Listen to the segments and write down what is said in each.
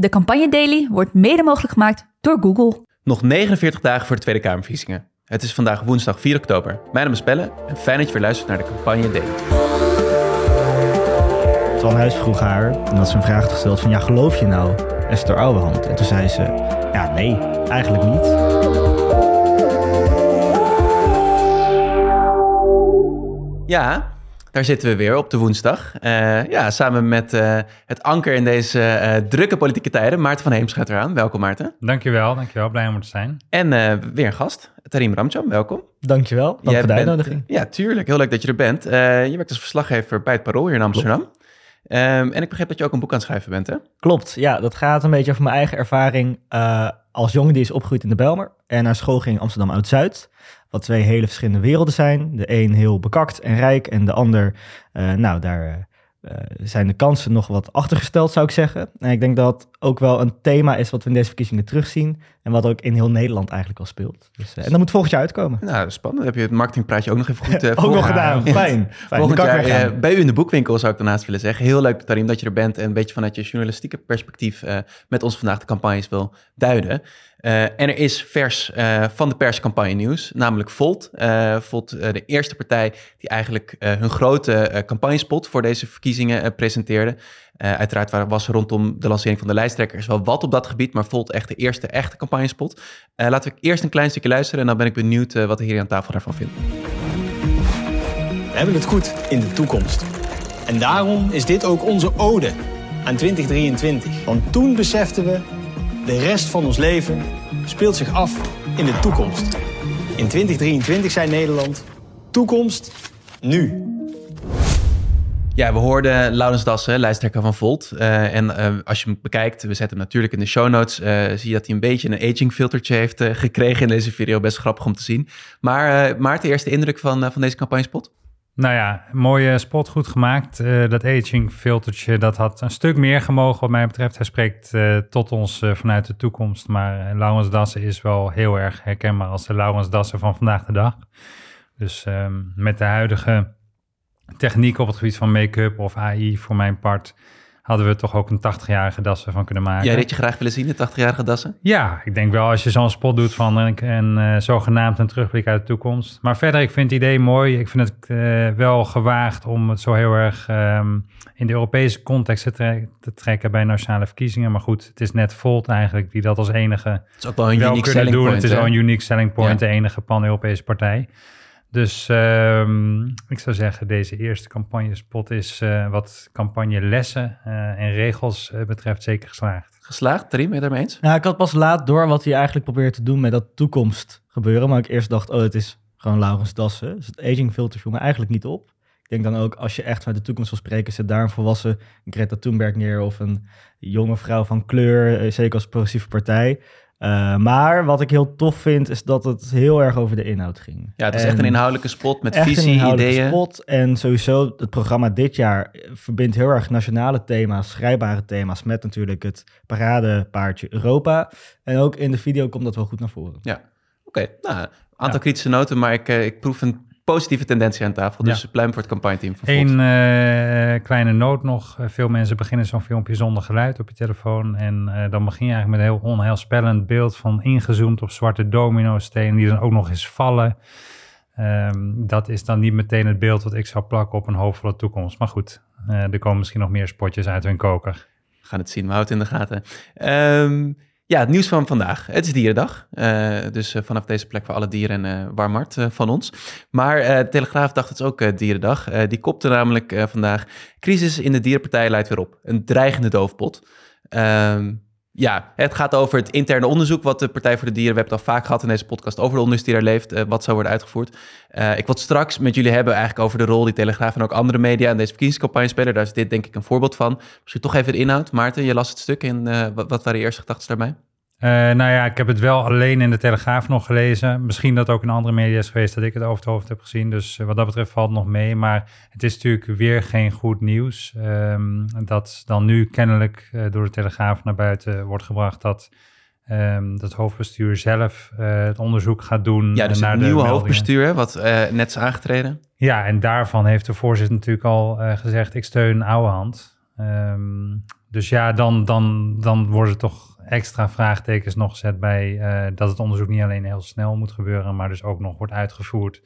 De Campagne Daily wordt mede mogelijk gemaakt door Google. Nog 49 dagen voor de Tweede Kamerverkiezingen. Het is vandaag woensdag 4 oktober. Mijn naam is Pelle en fijn dat je weer luistert naar de Campagne Daily. Twan Huis vroeg haar, en had ze een vraag gesteld van... ja, geloof je nou Esther Ouwehand? En toen zei ze, ja, nee, eigenlijk niet. Ja, daar zitten we weer op de woensdag. Eh, ja, samen met eh, het anker in deze eh, drukke politieke tijden. Maarten van Heemschuit eraan. Welkom Maarten. Dankjewel, dankjewel. Blij om er te zijn. En weer een gast, Tarim Ramcham. Welkom. Dankjewel, dank voor de uitnodiging. Ja, tuurlijk. Heel leuk dat je er bent. je werkt als verslaggever bij het Parool hier in Amsterdam. Um, en ik begreep dat je ook een boek aan het schrijven bent, hè? Klopt, ja. Dat gaat een beetje over mijn eigen ervaring als jongen die is opgegroeid in de Belmer en naar school ging in Amsterdam Oud-Zuid. Wat twee hele verschillende werelden zijn. De een heel bekakt en rijk en de ander, uh, nou daar uh, zijn de kansen nog wat achtergesteld zou ik zeggen. En ik denk dat ook wel een thema is wat we in deze verkiezingen terugzien. En wat ook in heel Nederland eigenlijk al speelt. Dus, en dat moet volgend jaar uitkomen. Nou, spannend. heb je het marketingpraatje ook nog even goed uh, Ook nog gedaan. Fijn. Fijn. Volgend jaar bij u in de boekwinkel zou ik daarnaast willen zeggen. Heel leuk, Tarim, dat je er bent. En een beetje vanuit je journalistieke perspectief met ons vandaag de campagnes wil duiden. Uh, en er is vers uh, van de perscampagne nieuws, namelijk Volt. Uh, Volt, de eerste partij die eigenlijk hun grote campagnespot voor deze verkiezingen presenteerde. uiteraard was rondom de lancering van de lijsttrekkers wel wat op dat gebied, maar Volt echt de eerste echte campagnespot. laten we eerst een klein stukje luisteren en dan ben ik benieuwd wat de heren aan tafel daarvan vinden. We hebben het goed in de toekomst. En daarom is dit ook onze ode aan 2023. Want toen beseften we de rest van ons leven speelt zich af in de toekomst. In 2023 zei Nederland, toekomst nu. Ja, we hoorden Laurens Dassen, lijsttrekker van Volt. Uh, en uh, als je hem bekijkt, we zetten hem natuurlijk in de show notes, uh, zie je dat hij een beetje een aging filtertje heeft gekregen in deze video. Best grappig om te zien. Maar Maarten, eerste indruk van, van deze campagnespot? Nou ja, mooie spot, goed gemaakt. Uh, dat aging filtertje, dat had een stuk meer gemogen wat mij betreft. Hij spreekt uh, tot ons uh, vanuit de toekomst. Maar Laurens Dassen is wel heel erg herkenbaar als de Laurens Dassen van vandaag de dag. Dus um, met de huidige techniek op het gebied van make-up of AI voor mijn part hadden we toch ook een 80-jarige dassen van kunnen maken. Jij dit je graag willen zien, de 80-jarige dassen? Ja, ik denk wel als je zo'n spot doet van een, een uh, zogenaamd een terugblik uit de toekomst. Maar verder, ik vind het idee mooi. Ik vind het uh, wel gewaagd om het zo heel erg um, in de Europese context te, tre te, trekken bij nationale verkiezingen. Maar goed, het is net Volt eigenlijk die dat als enige het is ook wel een unique selling doen. Point, het is wel een unique selling point, ja. de enige pan-Europese partij. Dus um, ik zou zeggen, deze eerste campagnespot is uh, wat campagnelessen uh, en regels uh, betreft zeker geslaagd. Geslaagd? Drie, ben je daarmee eens? Nou, ik had pas laat door wat hij eigenlijk probeert te doen met dat toekomst gebeuren. Maar ik eerst dacht, oh, het is gewoon Laurens Dassen. Dus het aging filter viel me eigenlijk niet op. Ik denk dan ook, als je echt vanuit de toekomst wil spreken, zet daar een volwassen Greta Thunberg neer of een jonge vrouw van kleur, zeker als progressieve partij. Uh, maar wat ik heel tof vind, is dat het heel erg over de inhoud ging. Ja, het is echt een inhoudelijke spot met visie, een ideeën. spot. En sowieso, het programma dit jaar verbindt heel erg nationale thema's, schrijfbare thema's, met natuurlijk het paradepaardje Europa. En ook in de video komt dat wel goed naar voren. Ja, oké. Okay. Nou, aantal kritische noten, maar ik, uh, ik proef een positieve tendentie aan tafel. Dus ja. pluim voor het campagneteam. Eén uh, kleine noot nog. Eh, veel mensen beginnen zo'n filmpje zonder geluid op je telefoon. En uh, dan begin je eigenlijk met een heel onheilspellend beeld van ingezoomd op zwarte domino-stenen die dan ook nog eens vallen. Um, dat is dan niet meteen het beeld wat ik zou plakken op een hoopvolle toekomst. Maar goed, er komen misschien nog meer spotjes uit hun koker. We gaan het zien, we houden het in de gaten. Um, ja, het nieuws van vandaag. Het is Dierendag. Uh, dus uh, vanaf deze plek voor alle dieren en uh, warm hart van ons. Maar Telegraaf dacht het is ook Dierendag. die kopte namelijk vandaag... Crisis in de dierenpartij leidt weer op. Een dreigende doofpot. Ehm, ja, het gaat over het interne onderzoek wat de Partij voor de Dieren... we hebben het al vaak gehad in deze podcast over de onderzoek die er leeft... wat zou worden uitgevoerd. ik wil straks met jullie hebben eigenlijk over de rol die Telegraaf... en ook andere media in deze verkiezingscampagne spelen. Daar is dit denk ik een voorbeeld van. Misschien toch even de inhoud. Maarten, je las het stuk in. wat, wat waren je eerste gedachten daarbij? Uh, nou ja, ik heb het wel alleen in de Telegraaf nog gelezen. Misschien dat ook in andere media is geweest dat ik het over het hoofd heb gezien. Dus uh, wat dat betreft valt nog mee. Maar het is natuurlijk weer geen goed nieuws. Um, dat dan nu kennelijk uh, door de Telegraaf naar buiten wordt gebracht dat um, dat hoofdbestuur zelf het onderzoek gaat doen. Ja, dus naar het nieuwe hoofdbestuur, wat net is aangetreden. Ja, en daarvan heeft de voorzitter natuurlijk al gezegd: ik steun oude hand. Um, dus ja, dan, dan, dan worden toch extra vraagtekens nog gezet bij eh, dat het onderzoek niet alleen heel snel moet gebeuren, maar dus ook nog wordt uitgevoerd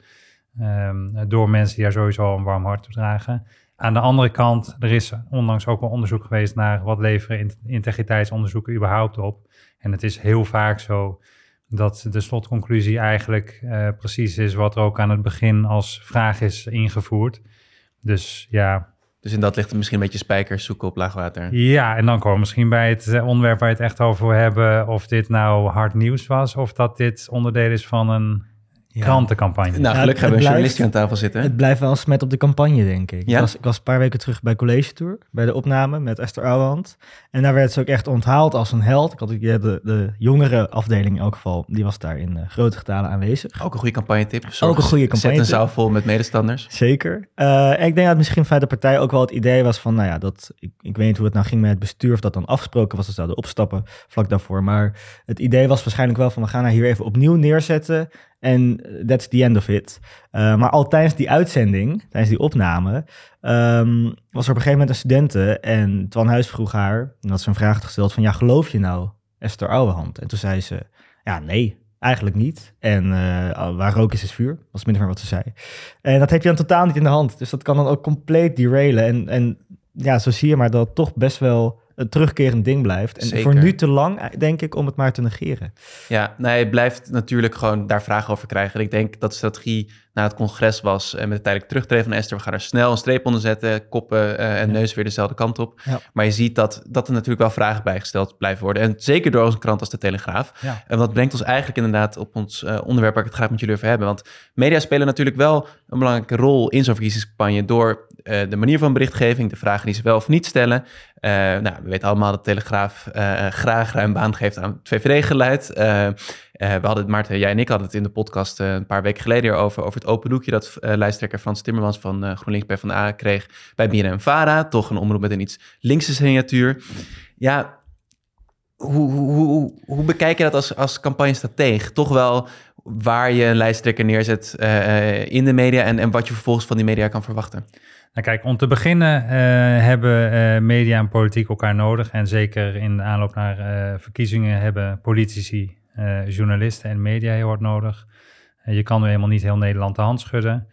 ehm, door mensen die daar sowieso een warm hart toe dragen. Aan de andere kant, er is onlangs ook wel onderzoek geweest naar wat leveren in- integriteitsonderzoeken überhaupt op. En het is heel vaak zo dat de slotconclusie eigenlijk eh, precies is wat er ook aan het begin als vraag is ingevoerd. Dus ja, Dus in dat ligt het misschien een beetje spijkers zoeken op laagwater. ja, en dan komen we misschien bij het eh, onderwerp waar je het echt over hebben. Of dit nou hard nieuws was, of dat dit onderdeel is van een krantencampagne. Nou, gelukkig hebben we een journalist aan tafel zitten. Het blijft wel een smet op de campagne, denk ik. Ja? Ik, was, ik was een paar weken terug bij College Tour, bij de opname met Esther Ouwehand. En daar werd ze ook echt onthaald als een held. Ik had ja, de, de jongere afdeling in elk geval, die was daar in eh, grote getalen aanwezig. Ook een goede campagnetip. Zorg- Ook een goede Zet een zaal vol met medestanders. Zeker. Eh, en ik denk dat misschien vanuit de partij ook wel het idee was van, nou ja, dat, ik, ik weet niet hoe het nou ging met het bestuur, of dat dan afgesproken was, ze zouden opstappen vlak daarvoor. Maar het idee was waarschijnlijk wel van, we gaan haar hier even opnieuw neerzetten en eh, that's the end of it. Eh, maar al tijdens die uitzending, tijdens die opname, ehm, was er op een gegeven moment een studente en Twan Huis vroeg haar, en had ze een vraag gesteld van, ja, geloof je nou Esther Ouwehand? En toen zei ze, ja, nee, eigenlijk niet. En eh, waar rook is, is vuur. Was min of meer wat ze zei. En dat heb je dan totaal niet in de hand. Dus dat kan dan ook compleet derailen. En, en ja, zo zie je maar dat het toch best wel een terugkerend ding blijft. En Zeker. voor nu te lang, eh, denk ik, om het maar te negeren. Ja, nee, je blijft natuurlijk gewoon daar vragen over krijgen. Ik denk dat de strategie na het congres was en met het tijdelijk terugtreden van Esther, we gaan er snel een streep onder zetten, koppen eh, en Ja. neus weer dezelfde kant op. Ja. Maar je ziet dat, dat er natuurlijk wel vragen bijgesteld blijven worden. En zeker door een krant als de Telegraaf. Ja. En dat brengt ons eigenlijk inderdaad op ons eh, onderwerp waar ik het graag met jullie over hebben. Want media spelen natuurlijk wel een belangrijke rol in zo'n verkiezingscampagne door de manier van berichtgeving, de vragen die ze wel of niet stellen. Eh, nou, we weten allemaal dat Telegraaf eh, graag ruim baan geeft aan het VVD-geluid. Eh, eh, we hadden het, Maarten, jij en ik hadden het in de podcast een paar weken geleden hierover, over het open doekje dat lijsttrekker Frans Timmermans van GroenLinks PvdA kreeg bij BNN Vara. Toch een omroep met een iets linkse signatuur. Ja, hoe, hoe, hoe, bekijk je dat als, als campagne-stratege? Toch wel waar je een lijsttrekker neerzet eh, eh, in de media en, en wat je vervolgens van die media kan verwachten. Nou kijk, om te beginnen eh, hebben media en politiek elkaar nodig. En zeker in de aanloop naar verkiezingen hebben politici, journalisten en media heel hard nodig. Je kan nu helemaal niet heel Nederland de hand schudden.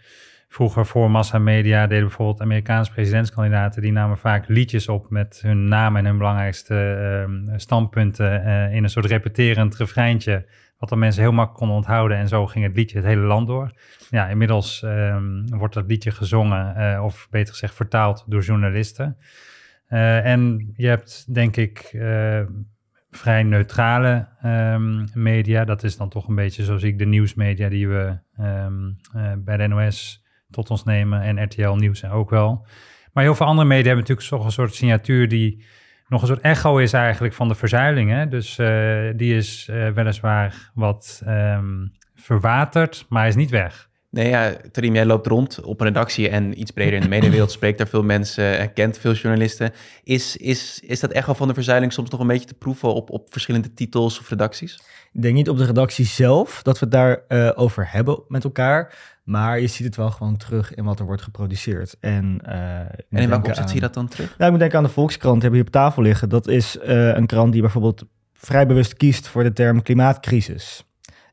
Vroeger voor massamedia deden bijvoorbeeld Amerikaanse presidentskandidaten... die namen vaak liedjes op met hun naam en hun belangrijkste eh, standpunten... in een soort repeterend refreintje... wat dan mensen heel makkelijk konden onthouden. En zo ging het liedje het hele land door. Ja, inmiddels ehm, wordt dat liedje gezongen, eh, of beter gezegd vertaald door journalisten. Eh, en je hebt, denk ik, eh, vrij neutrale ehm, media. Dat is dan toch een beetje, zo zie ik, de nieuwsmedia die we ehm, eh, bij de NOS tot ons nemen en RTL Nieuws ook wel. Maar heel veel andere media hebben natuurlijk toch een soort signatuur die nog een soort echo is eigenlijk van de verzuiling. Hè? Dus eh, die is eh, weliswaar wat ehm, verwaterd, maar is niet weg. Nee, ja, Tarim, jij loopt rond op een redactie en iets breder in de mediawereld spreekt daar veel mensen, eh, kent veel journalisten. Is, is, is dat echo van de verzuiling soms nog een beetje te proeven op, op verschillende titels of redacties? Ik denk niet op de redactie zelf dat we het daar eh, over hebben met elkaar. Maar je ziet het wel gewoon terug in wat er wordt geproduceerd. En, eh, En in welke opzet aan- zie je dat dan terug? Nou, ik moet denken aan de Volkskrant, hebben we hier op tafel liggen. Dat is eh, een krant die bijvoorbeeld vrij bewust kiest voor de term klimaatcrisis.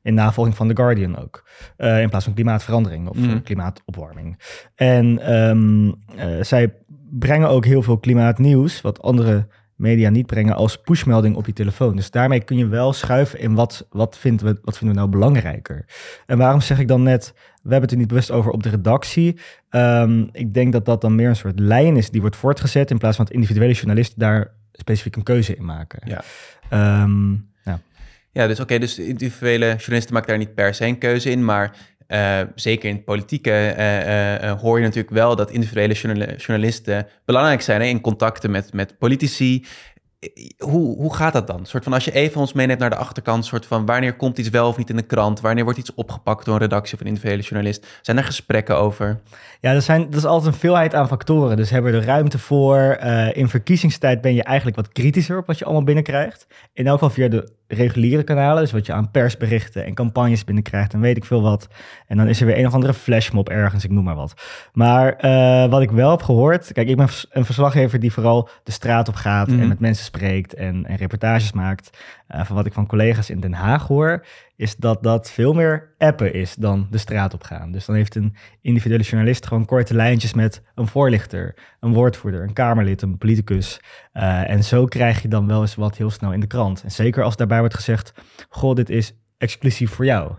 In navolging van The Guardian ook. Eh, in plaats van klimaatverandering of eh, klimaatopwarming. En ehm, eh, zij brengen ook heel veel klimaatnieuws, wat andere media niet brengen, als pushmelding op je telefoon. Dus daarmee kun je wel schuiven in wat, wat, vinden, we, wat vinden we nou belangrijker. En waarom zeg ik dan net, we hebben het er niet bewust over op de redactie. Ehm, ik denk dat dat dan meer een soort lijn is die wordt voortgezet, in plaats van dat individuele journalisten daar specifiek een keuze in maken. Ja. Ehm, ja. Ja, dus oké, dus de individuele journalisten maken daar niet per se een keuze in, maar eh, zeker in het politieke eh, eh, hoor je natuurlijk wel dat individuele journal- journalisten belangrijk zijn hè, in contacten met, met politici. Hoe, hoe gaat dat dan? Soort van als je even ons meeneemt naar de achterkant, soort van wanneer komt iets wel of niet in de krant? Wanneer wordt iets opgepakt door een redactie of een individuele journalist? Zijn er gesprekken over? Ja, er, zijn, er is altijd een veelheid aan factoren. Dus hebben we er ruimte voor. In verkiezingstijd ben je eigenlijk wat kritischer op wat je allemaal binnenkrijgt. In elk geval via de reguliere kanalen, dus wat je aan persberichten en campagnes binnenkrijgt en weet ik veel wat. En dan is er weer een of andere flashmob ergens, ik noem maar wat. Maar eh, wat ik wel heb gehoord, kijk, ik ben een verslaggever die vooral de straat op gaat Mhm. en met mensen spreekt en, en reportages maakt. Eh, van wat ik van collega's in Den Haag hoor, is dat dat veel meer appen is dan de straat op gaan. Dus dan heeft een individuele journalist gewoon korte lijntjes met een voorlichter, een woordvoerder, een kamerlid, een politicus. Eh, en zo krijg je dan wel eens wat heel snel in de krant. En zeker als daarbij wordt gezegd, goh, dit is exclusief voor jou.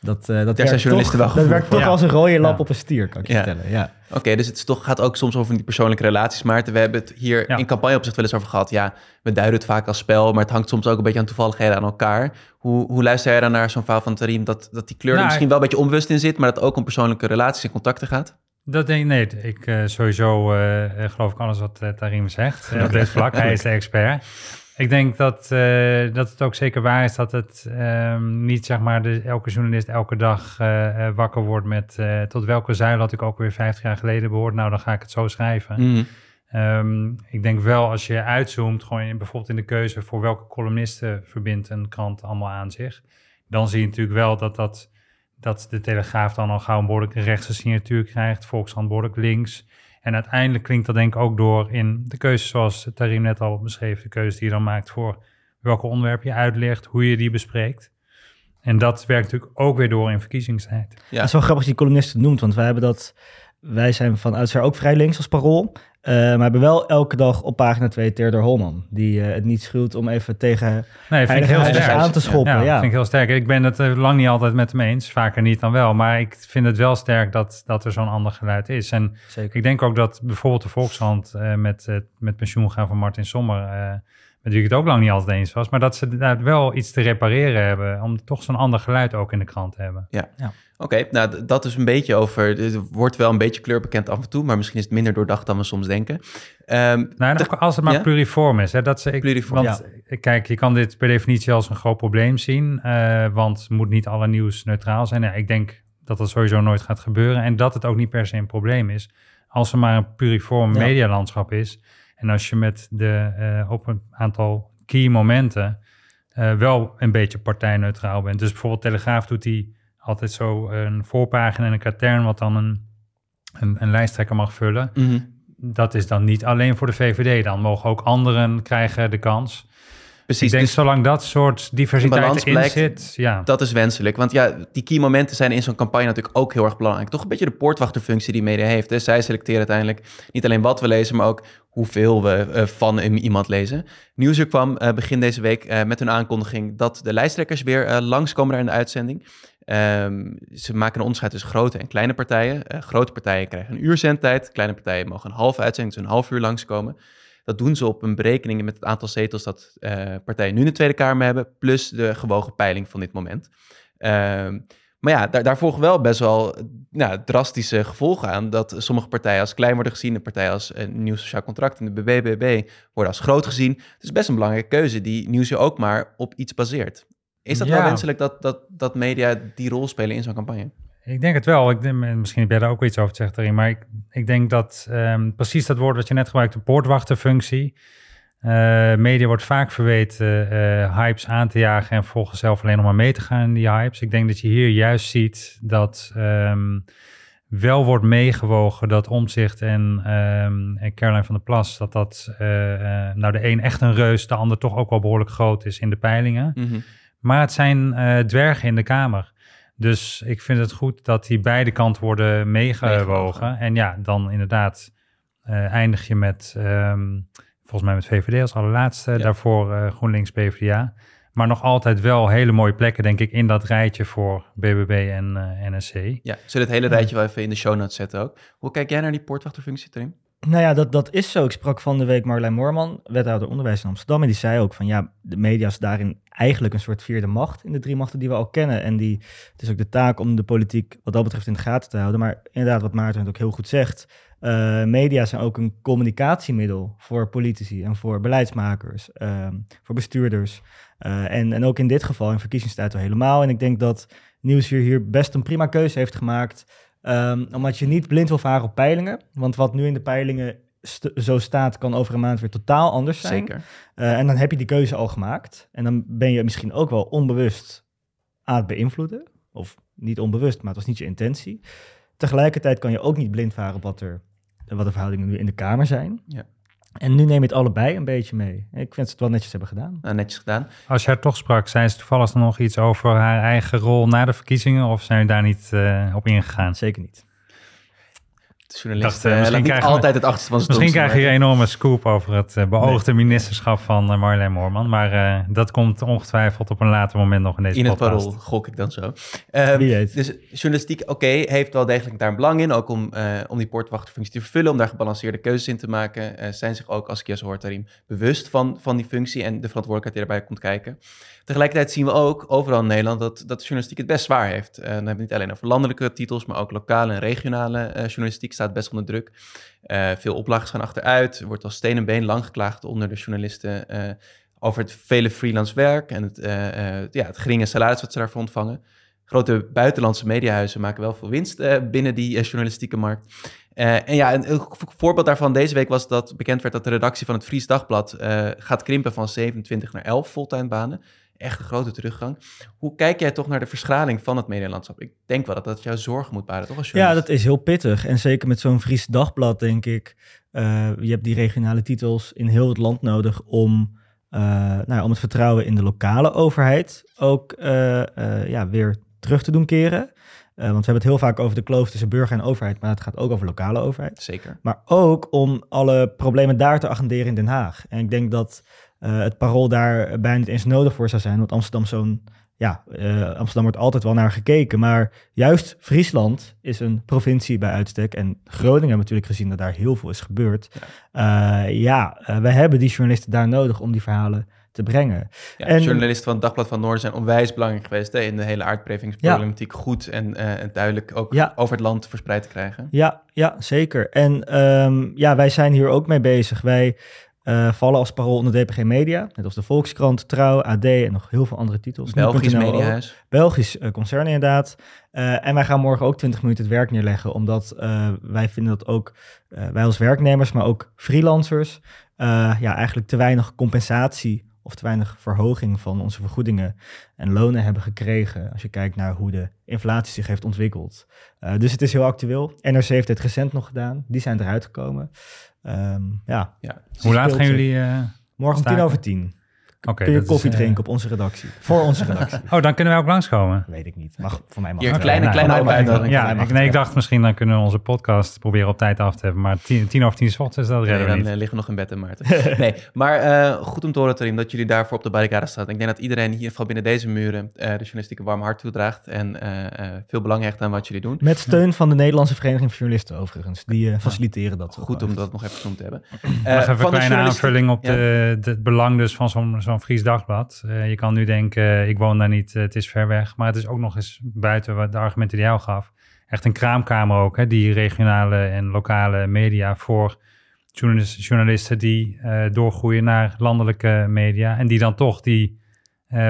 Dat, eh dat zijn journalisten toch, wel dat werkt toch als een rode lap Ja. op een stier, kan ik je Ja. vertellen. Ja. Oké, dus het is toch, gaat ook soms over die persoonlijke relaties, Maarten. We hebben het hier Ja. in campagneopzicht wel eens over gehad. Ja, we duiden het vaak als spel, maar het hangt soms ook een beetje aan toevalligheden aan elkaar. Hoe, hoe luister jij dan naar zo'n verhaal van Tarim, dat, dat die kleur er Nou, misschien wel een beetje onbewust in zit, maar dat het ook om persoonlijke relaties en contacten gaat? Dat denk ik, nee, ik eh, sowieso eh, geloof ik alles wat uh, Tarim zegt op dit vlak. Hij is de expert. Ik denk dat, eh, dat het ook zeker waar is dat het ehm, niet zeg maar de, elke journalist elke dag eh, eh, wakker wordt met tot welke zuil had ik ook weer 50 jaar geleden behoord. Nou, dan ga ik het zo schrijven. Mhm. Ehm, ik denk wel als je uitzoomt, gewoon in, bijvoorbeeld in de keuze voor welke columnisten verbindt een krant allemaal aan zich. Dan zie je natuurlijk wel dat, dat, dat de Telegraaf dan al gauw een behoorlijk rechtse signatuur krijgt, Volkskrant behoorlijk links. En uiteindelijk klinkt dat denk ik ook door in de keuzes zoals Tarim net al beschreef, de keuze die je dan maakt voor welke onderwerpen je uitlegt, hoe je die bespreekt. En dat werkt natuurlijk ook weer door in verkiezingstijd. Ja. Het is wel grappig dat je columnisten noemt, want wij hebben dat... Wij zijn van oudsher ook vrij links als parool. eh, maar hebben wel elke dag op pagina 2 Theodor Holman. Die eh, het niet schuwt om even tegen Nee, vind ik heel sterk. aan te schoppen. Ja, Ja, vind ik heel sterk. Ik ben het eh, lang niet altijd met hem eens, vaker niet dan wel. Maar ik vind het wel sterk dat, dat er zo'n ander geluid is. En zeker. ik denk ook dat bijvoorbeeld de Volkshand met, met pensioen gaan van Martin Sommer... met wie ik het ook lang niet altijd eens was... maar dat ze daar wel iets te repareren hebben... om toch zo'n ander geluid ook in de krant te hebben. Oké, nou dat is een beetje over. Er wordt wel een beetje kleur bekend af en toe, maar misschien is het minder doordacht dan we soms denken. Ehm, Nou, en te- ook als het maar ja? pluriform is. Hè, dat ze, ik, Pluriform, want eh, kijk, je kan dit per definitie als een groot probleem zien. eh, want moet niet alle nieuws neutraal zijn. Ja, ik denk dat dat sowieso nooit gaat gebeuren. En dat het ook niet per se een probleem is. Als er maar een pluriform Ja. medialandschap is. En als je met de, eh, op een aantal key momenten eh, wel een beetje partijneutraal bent. Dus bijvoorbeeld Telegraaf doet die altijd zo een voorpagina en een katern... wat dan een, een, een lijsttrekker mag vullen mhm. dat is dan niet alleen voor de VVD. Dan mogen ook anderen krijgen de kans. Precies, ik denk, dus zolang dat soort diversiteit blijkt, zit, ja. dat is wenselijk. Want ja, die key momenten zijn in zo'n campagne natuurlijk ook heel erg belangrijk. Toch een beetje de poortwachterfunctie die media heeft. Hè? Zij selecteren uiteindelijk niet alleen wat we lezen, maar ook hoeveel we eh, van iemand lezen. Nieuwsuur kwam eh, begin deze week eh, met een aankondiging dat de lijsttrekkers weer langskomen daar in de uitzending. Ehm, ze maken een onderscheid tussen grote en kleine partijen. Grote partijen krijgen een uur zendtijd. Kleine partijen mogen een halve uitzending, dus een half uur langskomen. Dat doen ze op een berekening met het aantal zetels dat eh, partijen nu in de Tweede Kamer hebben, plus de gewogen peiling van dit moment. Ehm, maar ja, daar, daar volgen wel best wel nou, drastische gevolgen aan. Dat sommige partijen als klein worden gezien, een partij als een nieuw sociaal contract en de BBB worden als groot gezien. Het is best een belangrijke keuze die Nieuwsuur ook maar op iets baseert. Is dat wel wenselijk dat, dat, dat media die rol spelen in zo'n campagne? Ik denk het wel. Ik denk, en misschien heb jij daar ook iets over te zeggen, erin. Maar ik, ik denk dat ehm, precies dat woord wat je net gebruikt, de poortwachterfunctie. eh, media wordt vaak verweten eh, hypes aan te jagen en volgens zelf alleen nog maar mee te gaan in die hypes. Ik denk dat je hier juist ziet dat ehm, wel wordt meegewogen dat Omzicht en, en Caroline van der Plas, dat dat eh, nou de een echt een reus, de ander toch ook wel behoorlijk groot is in de peilingen. Mhm. Maar het zijn dwergen in de Kamer. Dus ik vind het goed dat die beide kanten worden meegewogen. En ja, dan inderdaad eh, eindig je met, ehm, volgens mij met VVD als allerlaatste. Ja. Daarvoor eh, GroenLinks, PvdA. Maar nog altijd wel hele mooie plekken, denk ik, in dat rijtje voor BBB en eh, NSC. Ja, zullen het hele rijtje wel even in de show notes zetten ook. Hoe kijk jij naar die poortwachterfunctie, Trim? Nou ja, dat, dat is zo. Ik sprak van de week Marjolein Moorman, wethouder onderwijs in Amsterdam. En die zei ook van ja, de media is daarin eigenlijk een soort vierde macht in de drie machten die we al kennen. En die, het is ook de taak om de politiek wat dat betreft in de gaten te houden. Maar inderdaad, wat Maarten het ook heel goed zegt. eh, media zijn ook een communicatiemiddel voor politici en voor beleidsmakers, ehm, voor bestuurders. Eh, en, en ook in dit geval, in verkiezingstijd al helemaal. En ik denk dat Nieuwsuur hier best een prima keuze heeft gemaakt. Ehm, omdat je niet blind wil varen op peilingen. Want wat nu in de peilingen st- zo staat, kan over een maand weer totaal anders zijn. Zeker. Eh, en dan heb je die keuze al gemaakt. En dan ben je misschien ook wel onbewust aan het beïnvloeden. Of niet onbewust, maar het was niet je intentie. Tegelijkertijd kan je ook niet blind varen op wat, er, wat de verhoudingen nu in de Kamer zijn. Ja. En nu neem je het allebei een beetje mee. Ik vind dat ze het wel netjes hebben gedaan. Nou, netjes gedaan. Als je haar toch sprak, zei ze toevallig dan nog iets over haar eigen rol na de verkiezingen? Of zijn jullie daar niet eh, op ingegaan? Zeker niet. De journalist dacht, eh, eh, misschien krijgen we- altijd het achterste van Misschien krijg je een enorme scoop over het eh, beoogde ministerschap van Marjolein Moorman. Maar dat komt ongetwijfeld op een later moment nog in deze in het podcast. parool gok ik dan zo. Um, weet. Dus journalistiek, oké, heeft wel degelijk daar een belang in. Ook om, om die poortwachterfunctie te vervullen, om daar gebalanceerde keuzes in te maken. Zijn zich ook, als ik je zo hoor, Tarim, bewust van, van die functie en de verantwoordelijkheid die erbij komt kijken. Tegelijkertijd zien we ook overal in Nederland dat, dat de journalistiek het best zwaar heeft. Uh, dan hebben we het niet alleen over landelijke titels, maar ook lokale en regionale uh, journalistiek staat best onder druk. Uh, veel oplages gaan achteruit. Er wordt als steen en been lang geklaagd onder de journalisten uh, over het vele freelance werk en het, uh, ja, het geringe salaris wat ze daarvoor ontvangen. Grote buitenlandse mediahuizen maken wel veel winst binnen die journalistieke markt. en ja, een, een, voorbeeld daarvan deze week was dat bekend werd dat de redactie van het Fries Dagblad gaat krimpen van 27 naar 11 fulltime banen echt een grote teruggang. Hoe kijk jij toch naar de verschraling van het medialandschap? Ik denk wel dat dat jou zorgen moet baren, toch? Als ja, dat is heel pittig. En zeker met zo'n Fries dagblad, denk ik. Uh, je hebt die regionale titels in heel het land nodig om, uh, nou ja, om het vertrouwen in de lokale overheid ook uh, ja, weer terug te doen keren. want we hebben het heel vaak over de kloof tussen burger en overheid, maar het gaat ook over lokale overheid. Zeker. Maar ook om alle problemen daar te agenderen in Den Haag. En ik denk dat uh, het parool daar bijna niet eens nodig voor zou zijn. Want Amsterdam zo'n. Ja, uh, Amsterdam wordt altijd wel naar gekeken. Maar juist Friesland is een provincie bij uitstek. En Groningen hebben natuurlijk gezien dat daar heel veel is gebeurd. Ja, uh, ja we hebben die journalisten daar nodig om die verhalen te brengen. Ja, en, journalisten van het Dagblad van Noorden zijn onwijs belangrijk geweest hè, in de hele aardbevingsproblematiek. Ja. Goed en, uh, en duidelijk ook ja. over het land verspreid te krijgen. Ja, ja zeker. En um, ja, wij zijn hier ook mee bezig. Wij uh, vallen als parool onder DPG Media, net als de Volkskrant, Trouw, AD en nog heel veel andere titels. Belgisch Mediahuis. Ook. Belgisch uh, concern inderdaad. Uh, en wij gaan morgen ook 20 minuten het werk neerleggen, omdat wij vinden dat ook wij als werknemers, maar ook freelancers, ja, eigenlijk te weinig compensatie of te weinig verhoging van onze vergoedingen en lonen hebben gekregen als je kijkt naar hoe de inflatie zich heeft ontwikkeld. Uh, dus het is heel actueel. NRC heeft het recent nog gedaan. Die zijn eruit gekomen. Um, ja. ja. Hoe laat gaan jullie uh, Morgen om tien over tien. Okay, Kun je koffie is, drinken op onze redactie. Voor onze redactie. oh, dan kunnen wij ook langskomen. Weet ik niet. Mag, voor mij mag Hier, het kleine, kleine Nou. Ja, ik, nee, ik dacht misschien dan kunnen we onze podcast proberen op tijd af te hebben. Maar tien, tien over tien ochtends, dat redden nee, we dan niet. uh, liggen we nog in bed, hè, Maarten. nee, maar uh, goed om te horen, Tarim, dat jullie daarvoor op de barricade staan. Ik denk dat iedereen in ieder geval binnen deze muren uh, de journalistieke warm hart toedraagt. En uh, veel belang hecht aan wat jullie doen. Met steun van de Nederlandse Vereniging van Journalisten overigens. Die uh, faciliteren dat. Goed om dat nog even genoemd te hebben. Nog even een kleine aanvulling op ja. de, de, het belang dus van zo'n zo'n Fries Dagblad. Uh, je kan nu denken, ik woon daar niet, uh, het is ver weg. Maar het is ook nog eens buiten de argumenten die jou gaf. Echt een kraamkamer ook, hè, die regionale en lokale media voor journalisten, die doorgroeien naar landelijke media. En die dan toch die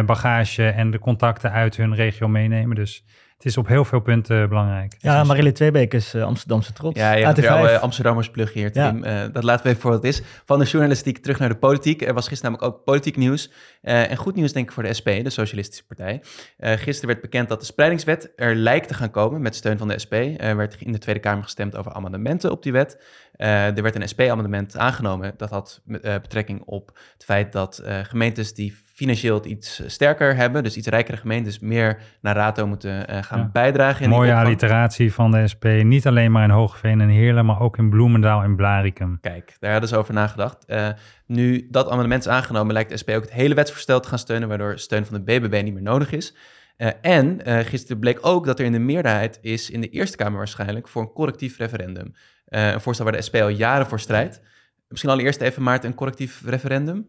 bagage en de contacten uit hun regio meenemen. Dus het is op heel veel punten belangrijk. Ja, Marille Tweebeek is uh, Amsterdamse trots. Ja, je hebt jouw uh, Amsterdammers plug hier, Tim. Ja. Uh, dat laten we even voor wat het is. Van de journalistiek terug naar de politiek. Er was gisteren namelijk ook politiek nieuws. Uh, en goed nieuws denk ik voor de SP, de Socialistische Partij. Uh, gisteren werd bekend dat de spreidingswet er lijkt te gaan komen met steun van de SP. Er werd in de Tweede Kamer gestemd over amendementen op die wet. Uh, er werd een SP-amendement aangenomen. Dat had uh, betrekking op het feit dat uh, gemeentes die financieel het iets sterker hebben, dus iets rijkere gemeentes, meer naar RATO moeten gaan ja. bijdragen. In Mooie alliteratie van de SP. Niet alleen maar in Hoogeveen en Heerlen, maar ook in Bloemendaal en Blarikum. Kijk, daar hadden ze over nagedacht. nu dat amendement is aangenomen, lijkt de SP ook het hele wetsvoorstel te gaan steunen, waardoor steun van de BBB niet meer nodig is. Uh, en uh, gisteren bleek ook dat er in de meerderheid is, in de Eerste Kamer waarschijnlijk, voor een correctief referendum. Uh, een voorstel waar de SP al jaren voor strijdt. Misschien allereerst even, Maarten, een correctief referendum.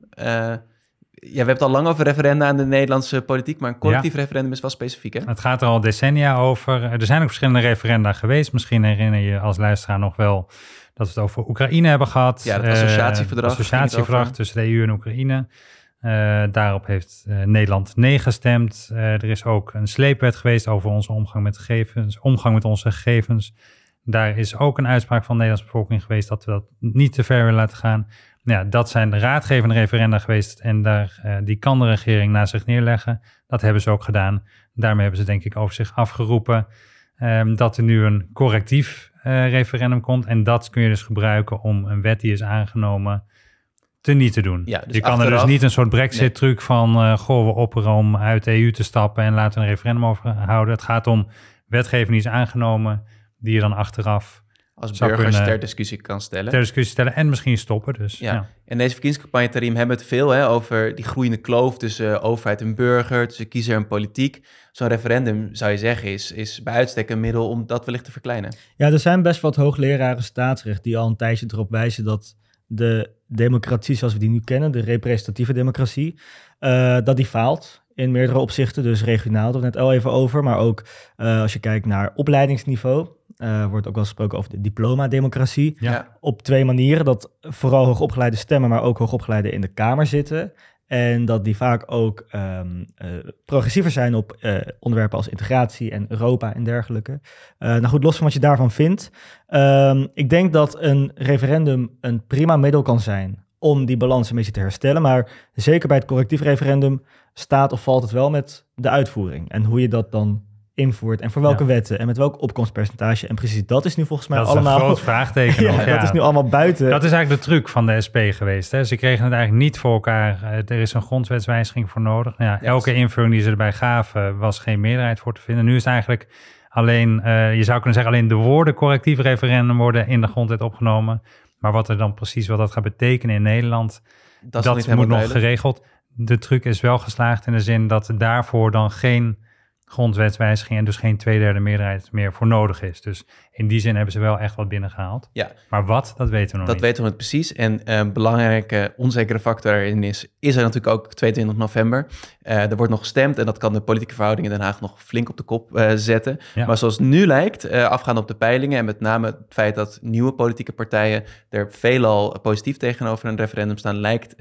Ja, we hebben het al lang over referenda aan de Nederlandse politiek, maar een correctief ja. referendum is wel specifiek, hè? Het gaat er al decennia over. Er zijn ook verschillende referenda geweest. Misschien herinner je als luisteraar nog wel dat we het over Oekraïne hebben gehad. Ja, het associatieverdrag. Het associatieverdrag tussen de EU en Oekraïne. Uh, daarop heeft uh, Nederland nee gestemd. Er is ook een sleepwet geweest over onze omgang met gegevens, omgang met onze gegevens. Daar is ook een uitspraak van de Nederlandse bevolking geweest dat we dat niet te ver willen laten gaan. Nou ja, dat zijn de raadgevende referenda geweest en daar, uh, die kan de regering naar zich neerleggen. Dat hebben ze ook gedaan. Daarmee hebben ze denk ik over zich afgeroepen um, dat er nu een correctief uh, referendum komt. En dat kun je dus gebruiken om een wet die is aangenomen te niet te doen. Ja, dus je kan achteraf, er dus niet een soort brexit-truc van... Uh, goh, we opperen om uit de EU te stappen en laten een referendum over houden. Het gaat om wetgeving die is aangenomen, die je dan achteraf... Als burgers ter discussie kan stellen. Ter discussie stellen en misschien stoppen dus. Ja. ja. En deze verkiezingscampagne, Tarim, hebben het veel hè, over die groeiende kloof tussen uh, overheid en burger, tussen kiezer en politiek. Zo'n referendum, zou je zeggen, is, is bij uitstek een middel om dat wellicht te verkleinen. Ja, er zijn best wat hoogleraren staatsrecht die al een tijdje erop wijzen dat de democratie zoals we die nu kennen, de representatieve democratie, uh, dat die faalt in meerdere opzichten. Dus regionaal, daar het net al even over. Maar ook uh, als je kijkt naar opleidingsniveau. Uh, wordt ook wel gesproken over de diploma-democratie. Ja. Op twee manieren. Dat vooral hoogopgeleide stemmen, maar ook hoogopgeleide in de Kamer zitten. En dat die vaak ook um, uh, progressiever zijn op uh, onderwerpen als integratie en Europa en dergelijke. Uh, nou goed, los van wat je daarvan vindt. Um, ik denk dat een referendum een prima middel kan zijn om die balans een beetje te herstellen. Maar zeker bij het correctief referendum staat of valt het wel met de uitvoering. En hoe je dat dan invoert en voor welke ja. wetten en met welk opkomstpercentage. En precies dat is nu volgens mij dat allemaal... Dat is een groot vraagteken. ja, Dat is nu allemaal buiten. Dat is eigenlijk de truc van de SP geweest. Hè. Ze kregen het eigenlijk niet voor elkaar. Uh, er is een grondwetswijziging voor nodig. Nou ja, yes. Elke invulling die ze erbij gaven was geen meerderheid voor te vinden. Nu is het eigenlijk alleen, uh, je zou kunnen zeggen, alleen de woorden correctief referendum worden in de grondwet opgenomen. Maar wat er dan precies wat dat gaat betekenen in Nederland, dat, dat moet nog duidelijk. geregeld. De truc is wel geslaagd in de zin dat daarvoor dan geen grondwetswijziging en dus geen tweederde meerderheid meer voor nodig is. Dus in die zin hebben ze wel echt wat binnengehaald. Ja. Maar wat, dat weten we nog dat niet. Dat weten we niet precies. En een belangrijke onzekere factor erin is, is er natuurlijk ook 22 november. Uh, er wordt nog gestemd en dat kan de politieke verhoudingen in Den Haag nog flink op de kop uh, zetten. Ja. Maar zoals het nu lijkt, afgaan op de peilingen en met name het feit dat nieuwe politieke partijen er veelal positief tegenover een referendum staan, lijkt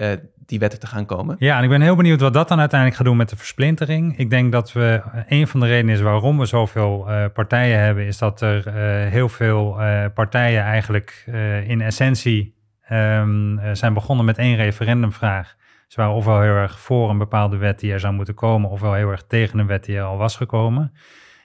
die wetten te gaan komen. Ja, en ik ben heel benieuwd wat dat dan uiteindelijk gaat doen met de versplintering. Ik denk dat we, een van de redenen is waarom we zoveel partijen hebben, is dat er heel veel uh, partijen eigenlijk in essentie um, zijn begonnen met één referendumvraag. Ze waren ofwel heel erg voor een bepaalde wet die er zou moeten komen, ofwel heel erg tegen een wet die er al was gekomen.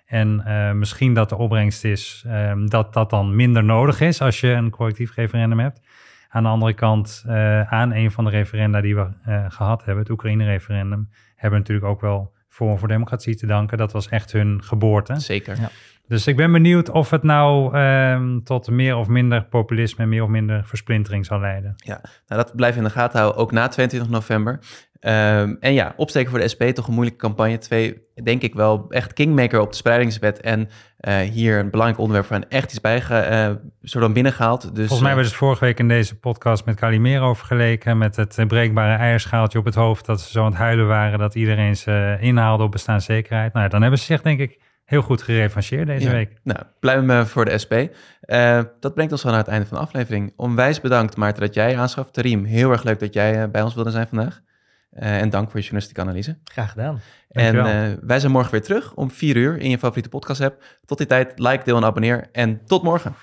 En uh, misschien dat de opbrengst is um, dat dat dan minder nodig is als je een collectief referendum hebt. Aan de andere kant, uh, aan een van de referenda die we uh, gehad hebben, het Oekraïne-referendum, hebben we natuurlijk ook wel Forum voor Democratie te danken. Dat was echt hun geboorte. Zeker. Ja. Dus ik ben benieuwd of het nou um, tot meer of minder populisme en meer of minder versplintering zal leiden. Ja, nou, dat we in de gaten houden, ook na 22 november. Um, en ja, opsteken voor de SP, toch een moeilijke campagne. Twee, denk ik wel, echt kingmaker op de spreidingswet. En uh, hier een belangrijk onderwerp hen echt iets bij uh, soort van binnengehaald. Dus, Volgens mij hebben we het vorige week in deze podcast met Calimero vergeleken. Met het breekbare eierschaaltje op het hoofd. Dat ze zo aan het huilen waren dat iedereen ze inhaalde op bestaanszekerheid. Nou dan hebben ze zich denk ik heel goed gerevancheerd deze ja. week. Nou, blijven we voor de SP. Uh, dat brengt ons wel naar het einde van de aflevering. Onwijs bedankt Maarten dat jij aanschaft. Riem, heel erg leuk dat jij bij ons wilde zijn vandaag. Uh, en dank voor je journalistieke analyse. Graag gedaan. En uh, wij zijn morgen weer terug om 4 uur in je favoriete podcast app. Tot die tijd, like, deel en abonneer. En tot morgen.